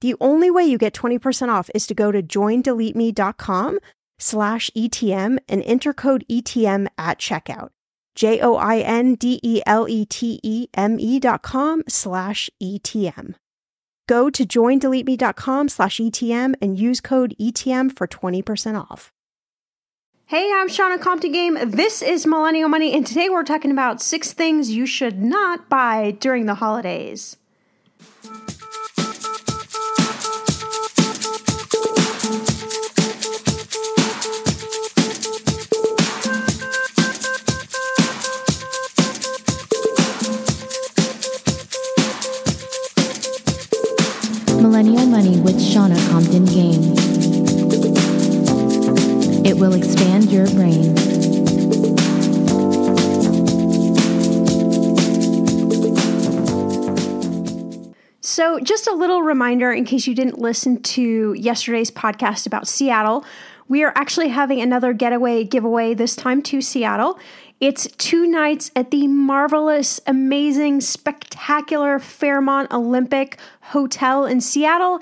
The only way you get 20% off is to go to joindeleteme.com slash ETM and enter code ETM at checkout. J O I N D E L E T E M E dot com slash ETM. Go to joindeleteme.com slash ETM and use code ETM for 20% off. Hey, I'm Shannah Compton Game. This is Millennial Money, and today we're talking about six things you should not buy during the holidays. Will expand your brain. So, just a little reminder in case you didn't listen to yesterday's podcast about Seattle, we are actually having another getaway giveaway, this time to Seattle. It's two nights at the marvelous, amazing, spectacular Fairmont Olympic Hotel in Seattle.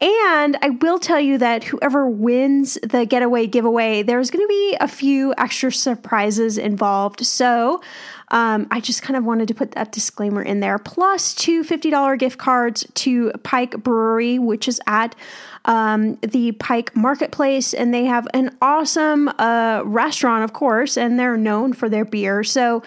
And I will tell you that whoever wins the getaway giveaway, there's going to be a few extra surprises involved. So um, I just kind of wanted to put that disclaimer in there. Plus, two $50 gift cards to Pike Brewery, which is at um, the Pike Marketplace, and they have an awesome uh, restaurant, of course, and they're known for their beer. So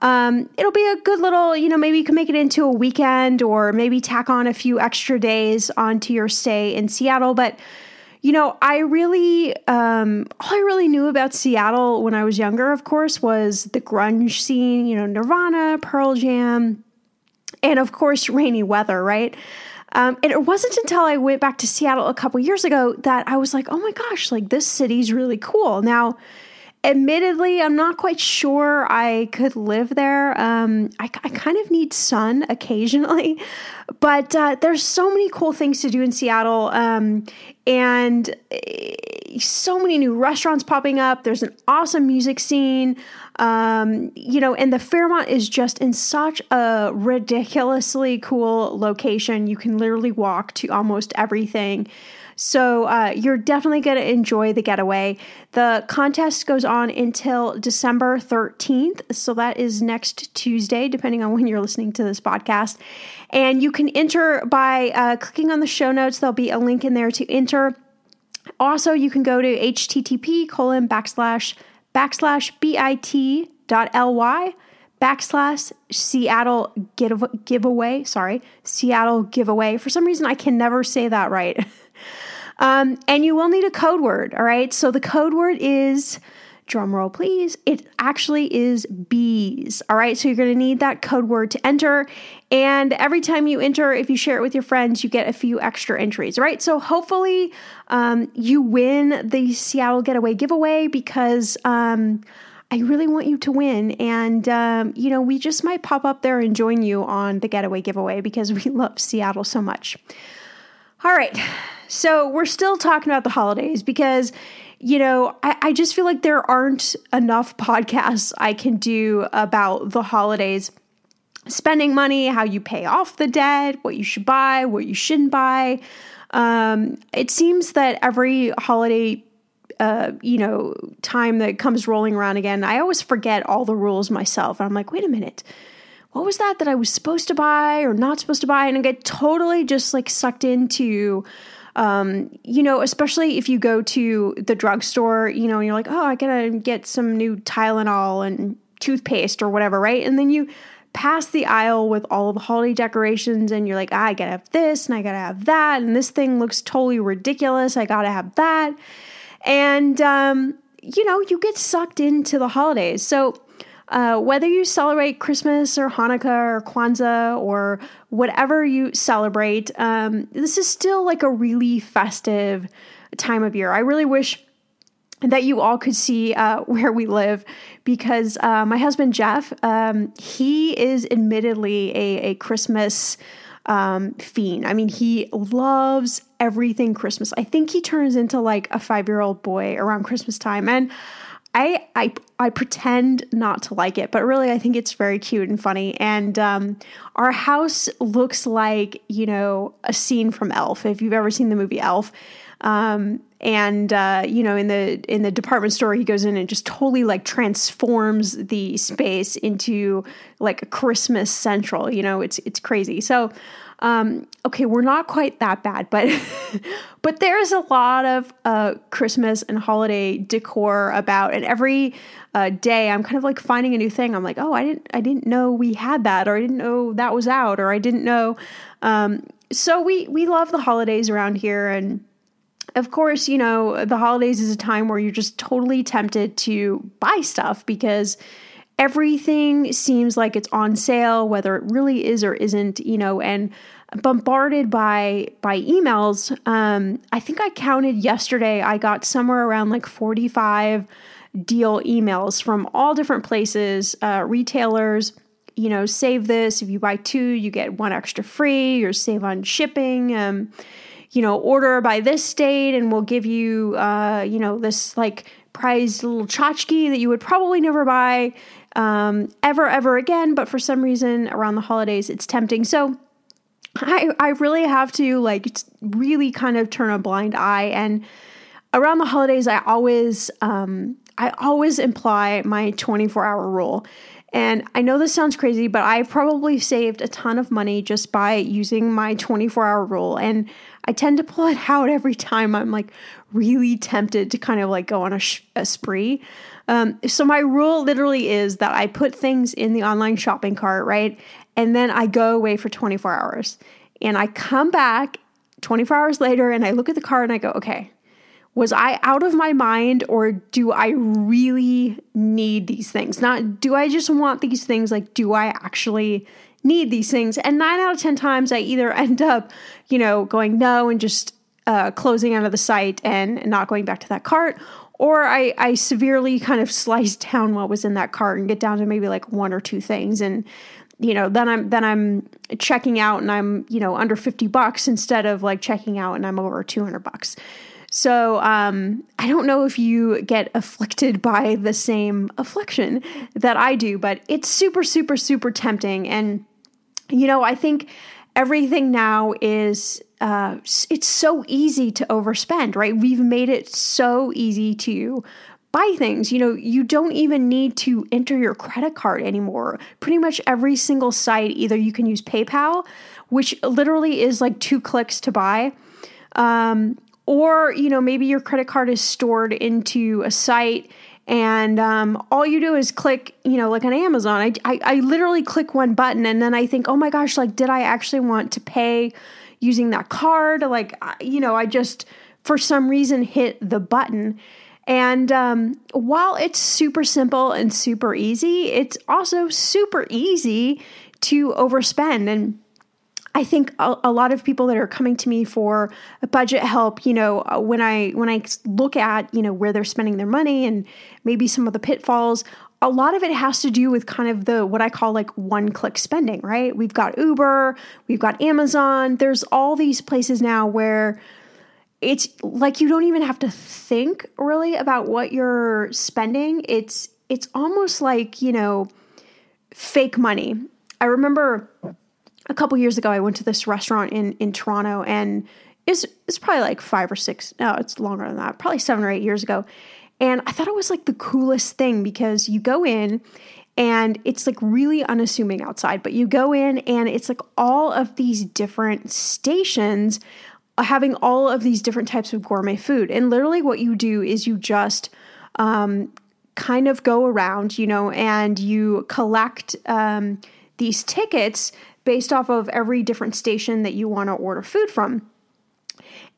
um, it'll be a good little, you know, maybe you can make it into a weekend or maybe tack on a few extra days onto your stay in Seattle. But, you know, I really, um, all I really knew about Seattle when I was younger, of course, was the grunge scene, you know, Nirvana, Pearl Jam, and of course, rainy weather, right? Um, and it wasn't until I went back to Seattle a couple years ago that I was like, oh my gosh, like this city's really cool. Now, admittedly, I'm not quite sure I could live there. Um, I, I, kind of need sun occasionally, but uh, there's so many cool things to do in Seattle. Um, and eh, so many new restaurants popping up. There's an awesome music scene. Um, you know, and the Fairmont is just in such a ridiculously cool location. You can literally walk to almost everything. So uh, you're definitely going to enjoy the getaway. The contest goes on until December 13th. So that is next Tuesday, depending on when you're listening to this podcast. And you can enter by uh, clicking on the show notes. There'll be a link in there to enter. Also, you can go to http colon backslash backslash bit dot ly backslash Seattle give, giveaway. Sorry, Seattle giveaway. For some reason, I can never say that right. Um, and you will need a code word, all right? So the code word is drum roll please it actually is bees all right so you're going to need that code word to enter and every time you enter if you share it with your friends you get a few extra entries right so hopefully um, you win the seattle getaway giveaway because um, I really want you to win. And, um, you know, we just might pop up there and join you on the getaway giveaway because we love Seattle so much. All right. So we're still talking about the holidays because, you know, I, I just feel like there aren't enough podcasts I can do about the holidays spending money, how you pay off the debt, what you should buy, what you shouldn't buy. Um, it seems that every holiday, uh, you know, time that comes rolling around again, I always forget all the rules myself. I'm like, wait a minute, what was that that I was supposed to buy or not supposed to buy? And I get totally just like sucked into um, you know, especially if you go to the drugstore, you know, and you're like, oh, I gotta get some new Tylenol and toothpaste or whatever, right? And then you pass the aisle with all the holiday decorations and you're like, ah, I gotta have this and I gotta have that, and this thing looks totally ridiculous. I gotta have that. And, um, you know, you get sucked into the holidays. So, uh, whether you celebrate Christmas or Hanukkah or Kwanzaa or whatever you celebrate, um, this is still like a really festive time of year. I really wish that you all could see uh, where we live because uh, my husband Jeff, um, he is admittedly a, a Christmas um, fiend. I mean, he loves everything Christmas. I think he turns into like a five year old boy around Christmas time. And I I I pretend not to like it, but really I think it's very cute and funny. And um, our house looks like you know a scene from Elf. If you've ever seen the movie Elf, um, and uh, you know in the in the department store he goes in and just totally like transforms the space into like a Christmas central. You know, it's it's crazy. So um, okay, we're not quite that bad, but but there's a lot of uh, Christmas and holiday decor about, and every uh, day I'm kind of like finding a new thing. I'm like, oh, I didn't I didn't know we had that, or I didn't know that was out, or I didn't know. Um, so we we love the holidays around here, and of course, you know the holidays is a time where you're just totally tempted to buy stuff because everything seems like it's on sale whether it really is or isn't you know and bombarded by by emails. Um i think i counted yesterday i got somewhere around like 45 deal emails from all different places uh, retailers you know save this if you buy two you get one extra free or save on shipping um you know order by this date and we'll give you uh you know this like prized little tchotchke that you would probably never buy um, ever, ever again. But for some reason around the holidays, it's tempting. So I, I really have to like really kind of turn a blind eye. And around the holidays, I always, um, I always imply my 24 hour rule. And I know this sounds crazy, but I've probably saved a ton of money just by using my 24 hour rule. And I tend to pull it out every time I'm like really tempted to kind of like go on a, sh- a spree. Um, so my rule literally is that I put things in the online shopping cart, right? And then I go away for 24 hours. And I come back 24 hours later and I look at the cart and I go, okay, was I out of my mind or do I really need these things? Not do I just want these things? Like, do I actually need these things? And nine out of 10 times, I either end up, you know, going no and just uh, closing out of the site and not going back to that cart. Or I, I severely kind of slice down what was in that cart and get down to maybe like one or two things. And you know then i'm then i'm checking out and i'm you know under 50 bucks instead of like checking out and i'm over 200 bucks so um, I don't know if you get afflicted by the same affliction that I do, but it's super, super, super tempting. And, you know, I think everything now is uh, it's so easy to overspend, right? We've made it so easy to buy things. You know, you don't even need to enter your credit card anymore. Pretty much every single site, either you can use PayPal, which literally is like two clicks to buy. Um, or you know maybe your credit card is stored into a site and um, all you do is click you know like on amazon I, I, I literally click one button and then i think oh my gosh like did i actually want to pay using that card like you know i just for some reason hit the button. And um, while it's super simple and super easy it's also super easy to overspend. And I think a, a, lot of people that are coming to me for budget help, you know, uh, when I when I look at, you know, where they're spending their money and maybe some of the pitfalls, a lot of it has to do with kind of the what I call like one click spending, right? We've got Uber, we've got Amazon. There's all these places now where it's like you don't even have to think really about what you're spending. It's it's almost like, you know, fake money. I remember a couple years ago, I went to this restaurant in in Toronto, and it's it's probably like five or six. No, it's longer than that. Probably seven or eight years ago, and I thought it was like the coolest thing because you go in. And it's like really unassuming outside, but you go in and it's like all of these different stations having all of these different types of gourmet food. And literally, what you do is you just um, kind of go around, you know, and you collect um, these tickets based off of every different station that you want to order food from.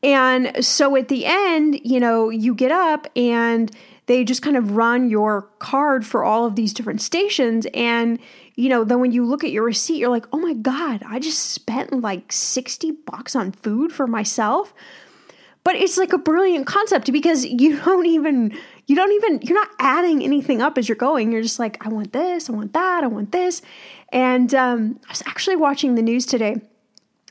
And so at the end, you know, you get up and they just kind of run your card for all of these different stations. And, you know, then when you look at your receipt, you're like, oh my God, I just spent like 60 bucks on food for myself. But it's like a brilliant concept because you don't even, you don't even, you're not adding anything up as you're going. You're just like, I want this, I want that, I want this. And um, I was actually watching the news today.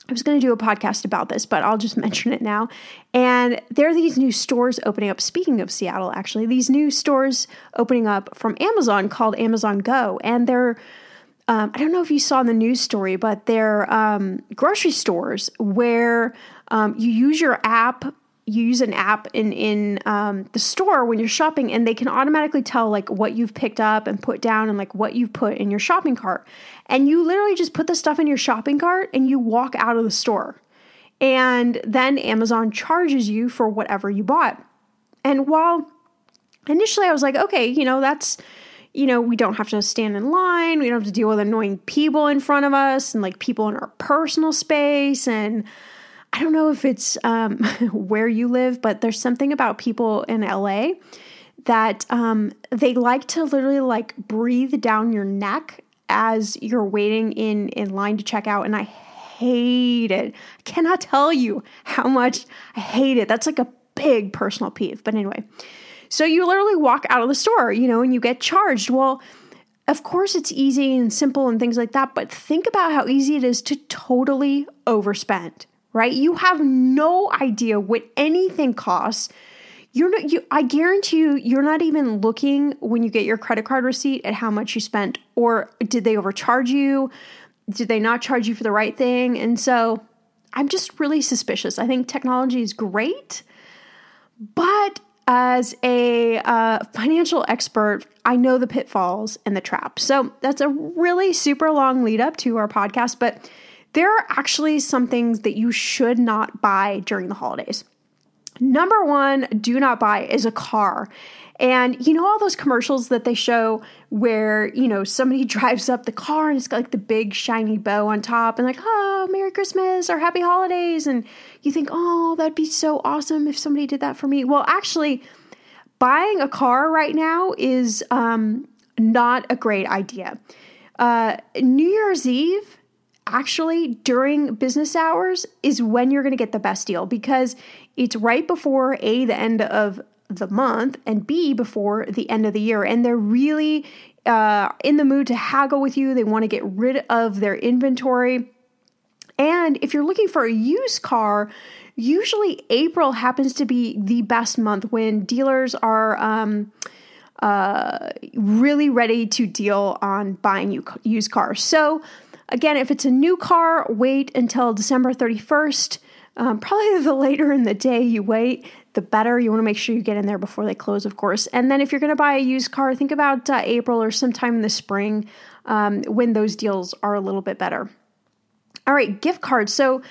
I was going to do a podcast about this, but I'll just mention it now. And there are these new stores opening up. Speaking of Seattle, actually, these new stores opening up from Amazon called Amazon Go. And they're, um, I don't know if you saw the news story, but they're um, grocery stores where um, you use your app you use an app in in um, the store when you're shopping and they can automatically tell like what you've picked up and put down and like what you've put in your shopping cart. And you literally just put the stuff in your shopping cart and you walk out of the store. And then amazon charges you for whatever you bought. And while initially i was like okay you know that's you know we don't have to stand in line. We don't have to deal with annoying people in front of us and like people in our personal space and I don't know if it's um, where you live, but there's something about people in LA that um, they like to literally like breathe down your neck as you're waiting in in line to check out, and I hate it. I cannot tell you how much I hate it. That's like a big personal peeve. But anyway, so you literally walk out of the store, you know, and you get charged. Well. Of course, it's easy and simple and things like that, but think about how easy it is to totally overspend right? You have no idea what anything costs. You're not, you, I guarantee you, you're not even looking when you get your credit card receipt at how much you spent, or did they overcharge you? Did they not charge you for the right thing? And so I'm just really suspicious. I think technology is great, but as a uh, financial expert, I know the pitfalls and the traps. So that's a really super long lead up to our podcast, but there are actually some things that you should not buy during the holidays. Number one, do not buy is a car. And you know all those commercials that they show where, you know, somebody drives up the car and it's got like the big shiny bow on top and like, oh, Merry Christmas or Happy Holidays. And you think, oh, that'd be so awesome if somebody did that for me. Well, actually, buying a car right now is um, not a great idea. Uh, New Year's Eve, actually, during business hours, is when you're going to get the best deal because it's right before A, the end of the month, and B, before the end of the year. And they're really uh, in the mood to haggle with you. They want to get rid of their inventory. And if you're looking for a used car, usually April happens to be the best month when dealers are um, uh, really ready to deal on buying you used cars. So, again, if it's a new car, wait until December 31st. Um, probably the later in the day you wait, the better. You want to make sure you get in there before they close, of course. And then if you're going to buy a used car, think about uh, April or sometime in the spring um, when those deals are a little bit better. All right, gift cards. So,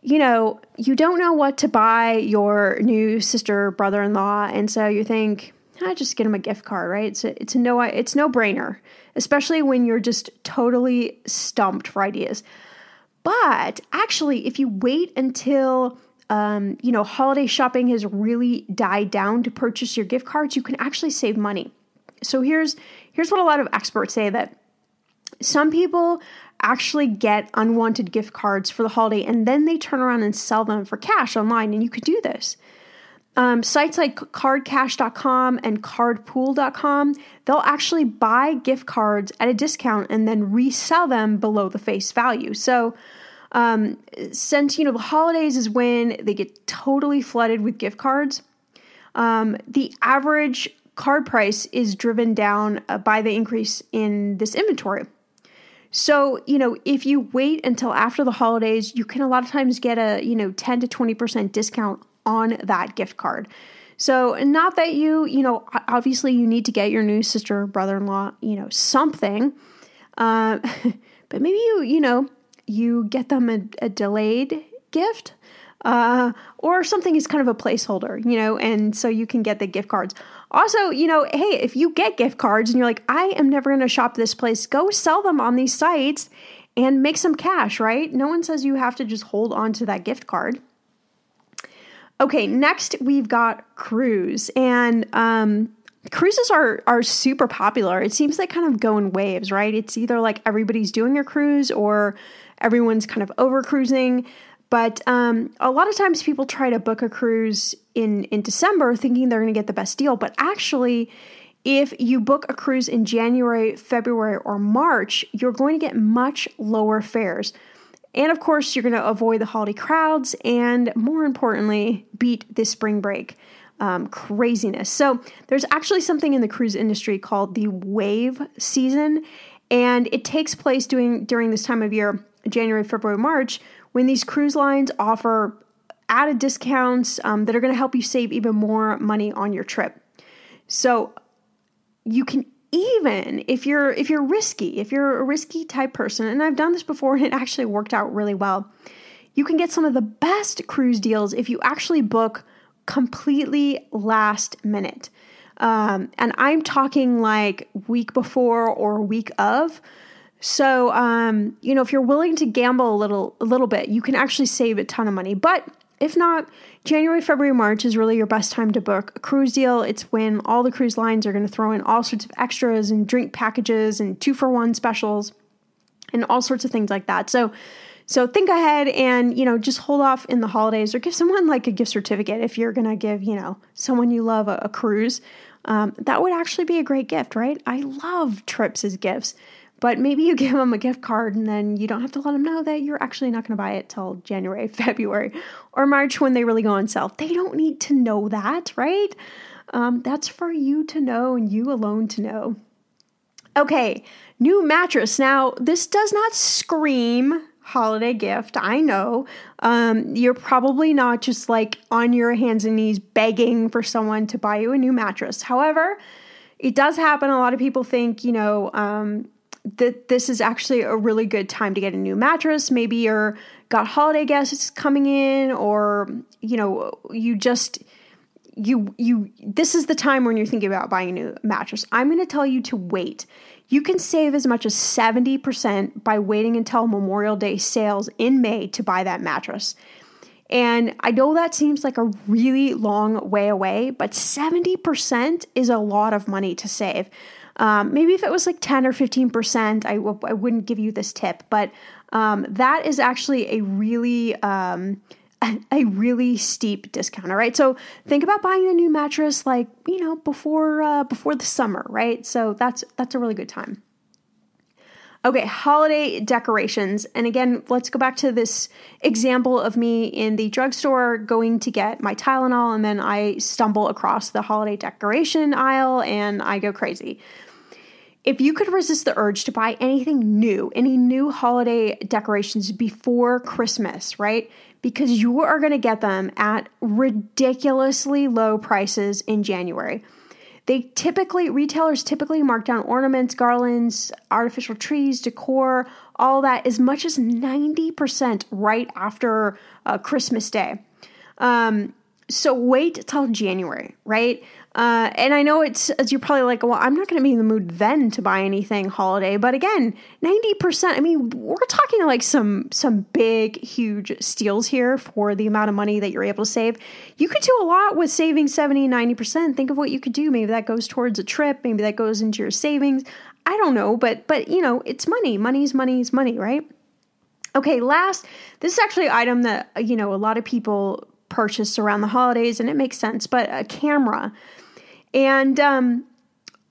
you know, you don't know what to buy your new sister, brother in law, and so you think, I just get them a gift card, right? It's a, it's a no it's no brainer, especially when you're just totally stumped for ideas. But actually, if you wait until um, you know holiday shopping has really died down to purchase your gift cards, you can actually save money. So here's here's what a lot of experts say that some people actually get unwanted gift cards for the holiday and then they turn around and sell them for cash online, and you could do this. Um, sites like cardcash.com and cardpool.com, they'll actually buy gift cards at a discount and then resell them below the face value. So, um, since you know the holidays is when they get totally flooded with gift cards, um, the average card price is driven down uh, by the increase in this inventory. So, you know, if you wait until after the holidays, you can a lot of times get a, you know, 10 to 20% discount on that gift card. So, not that you, you know, obviously you need to get your new sister, brother in law, you know, something. Uh, but maybe you, you know, you get them a, a delayed gift uh, or something is kind of a placeholder, you know, and so you can get the gift cards. Also, you know, hey, if you get gift cards and you're like, I am never going to shop this place, go sell them on these sites and make some cash, right? No one says you have to just hold on to that gift card. Okay, next we've got cruise, and um, cruises are are super popular. It seems they kind of go in waves, right? It's either like everybody's doing a cruise or everyone's kind of over cruising. But um, a lot of times people try to book a cruise in in December, thinking they're going to get the best deal. But actually, if you book a cruise in January, February, or March, you're going to get much lower fares. And of course, you're going to avoid the holiday crowds and, more importantly, beat this spring break um, craziness. So, there's actually something in the cruise industry called the wave season, and it takes place during, during this time of year, January, February, March, when these cruise lines offer added discounts um, that are going to help you save even more money on your trip. So, you can even if you're if you're risky, if you're a risky type person, and I've done this before and it actually worked out really well, you can get some of the best cruise deals if you actually book completely last minute. Um, and I'm talking like week before or week of. So, um, you know, if you're willing to gamble a little, a little bit, you can actually save a ton of money. But if not, January, February, March is really your best time to book a cruise deal. It's when all the cruise lines are going to throw in all sorts of extras and drink packages and two for one specials and all sorts of things like that. So, so think ahead and, you know, just hold off in the holidays or give someone like a gift certificate if you're going to give, you know, someone you love a, a cruise. Um, that would actually be a great gift, right? I love trips as gifts. But maybe you give them a gift card and then you don't have to let them know that you're actually not going to buy it till January, February, or March when they really go on sale. They don't need to know that, right? Um, that's for you to know and you alone to know. Okay, new mattress. Now, this does not scream holiday gift. I know. Um, you're probably not just like on your hands and knees begging for someone to buy you a new mattress. However, it does happen. A lot of people think, you know, um, that this is actually a really good time to get a new mattress. Maybe you're got holiday guests coming in, or you know, you just you you this is the time when you're thinking about buying a new mattress. I'm going to tell you to wait. You can save as much as 70% by waiting until Memorial Day sales in May to buy that mattress. And I know that seems like a really long way away, but 70% is a lot of money to save. Um, maybe if it was like 10 or 15%, I w- I wouldn't give you this tip, but um, that is actually a really. Um, a really steep discount. All right, so think about buying a new mattress like you know before uh, before the summer, right? So that's that's a really good time. Okay, holiday decorations. And again, let's go back to this example of me in the drugstore going to get my Tylenol, and then I stumble across the holiday decoration aisle and I go crazy. If you could resist the urge to buy anything new, any new holiday decorations before Christmas, right? Because you are going to get them at ridiculously low prices in January. They typically, retailers typically mark down ornaments, garlands, artificial trees, decor, all that as much as 90% right after uh, Christmas Day. Um, so wait till January, right? Uh, and I know it's as you're probably like, well, I'm not going to be in the mood then to buy anything holiday. But again, 90%. I mean, we're talking like some some big, huge steals here for the amount of money that you're able to save. You could do a lot with saving 70, 90%. Think of what you could do. Maybe that goes towards a trip. Maybe that goes into your savings. I don't know, but but you know, it's money. Money's money's money, right? Okay, last, this is actually an item that you know a lot of people purchase around the holidays, and it makes sense. But a camera. And um,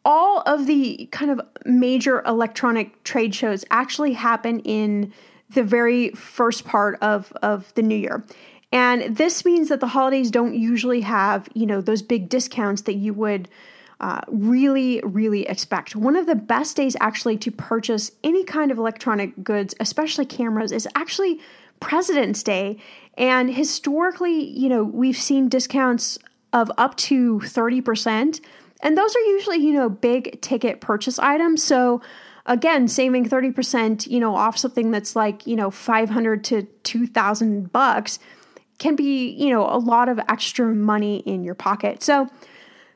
all of the kind of major electronic trade shows actually happen in the very first part of, of the new year. And this means that the holidays don't usually have, you know, those big discounts that you would uh, really, really expect. One of the best days actually to purchase any kind of electronic goods, especially cameras, is actually President's Day. And historically, you know, we've seen discounts of up to 30%. And those are usually, you know, big ticket purchase items. So again, saving 30%, you know, off something that's like, you know, 500 to 2000 bucks can be, you know, a lot of extra money in your pocket. So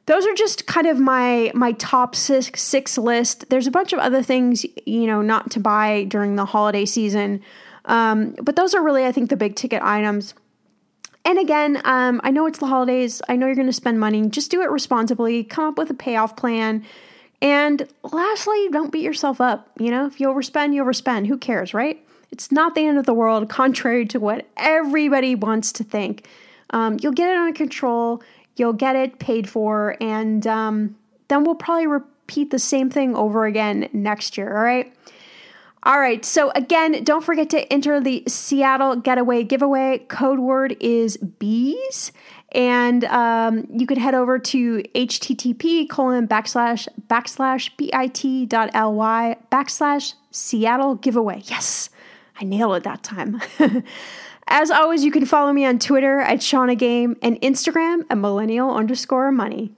those are just kind of my my top six, six list. There's a bunch of other things, you know, not to buy during the holiday season. Um, but those are really, I think, the big ticket items. And again, um, I know it's the holidays. I know you're going to spend money. Just do it responsibly. Come up with a payoff plan. And lastly, don't beat yourself up. You know, if you overspend, you overspend. Who cares, right? It's not the end of the world, contrary to what everybody wants to think. Um, you'll get it under control, you'll get it paid for, and um, then we'll probably repeat the same thing over again next year, all right? All right. So again, don't forget to enter the Seattle Getaway giveaway. Code word is bees. And um, you can head over to http colon backslash backslash bit.ly backslash Seattle giveaway. Yes, I nailed it that time. As always, you can follow me on Twitter at Shannah Game and Instagram at millennial underscore money.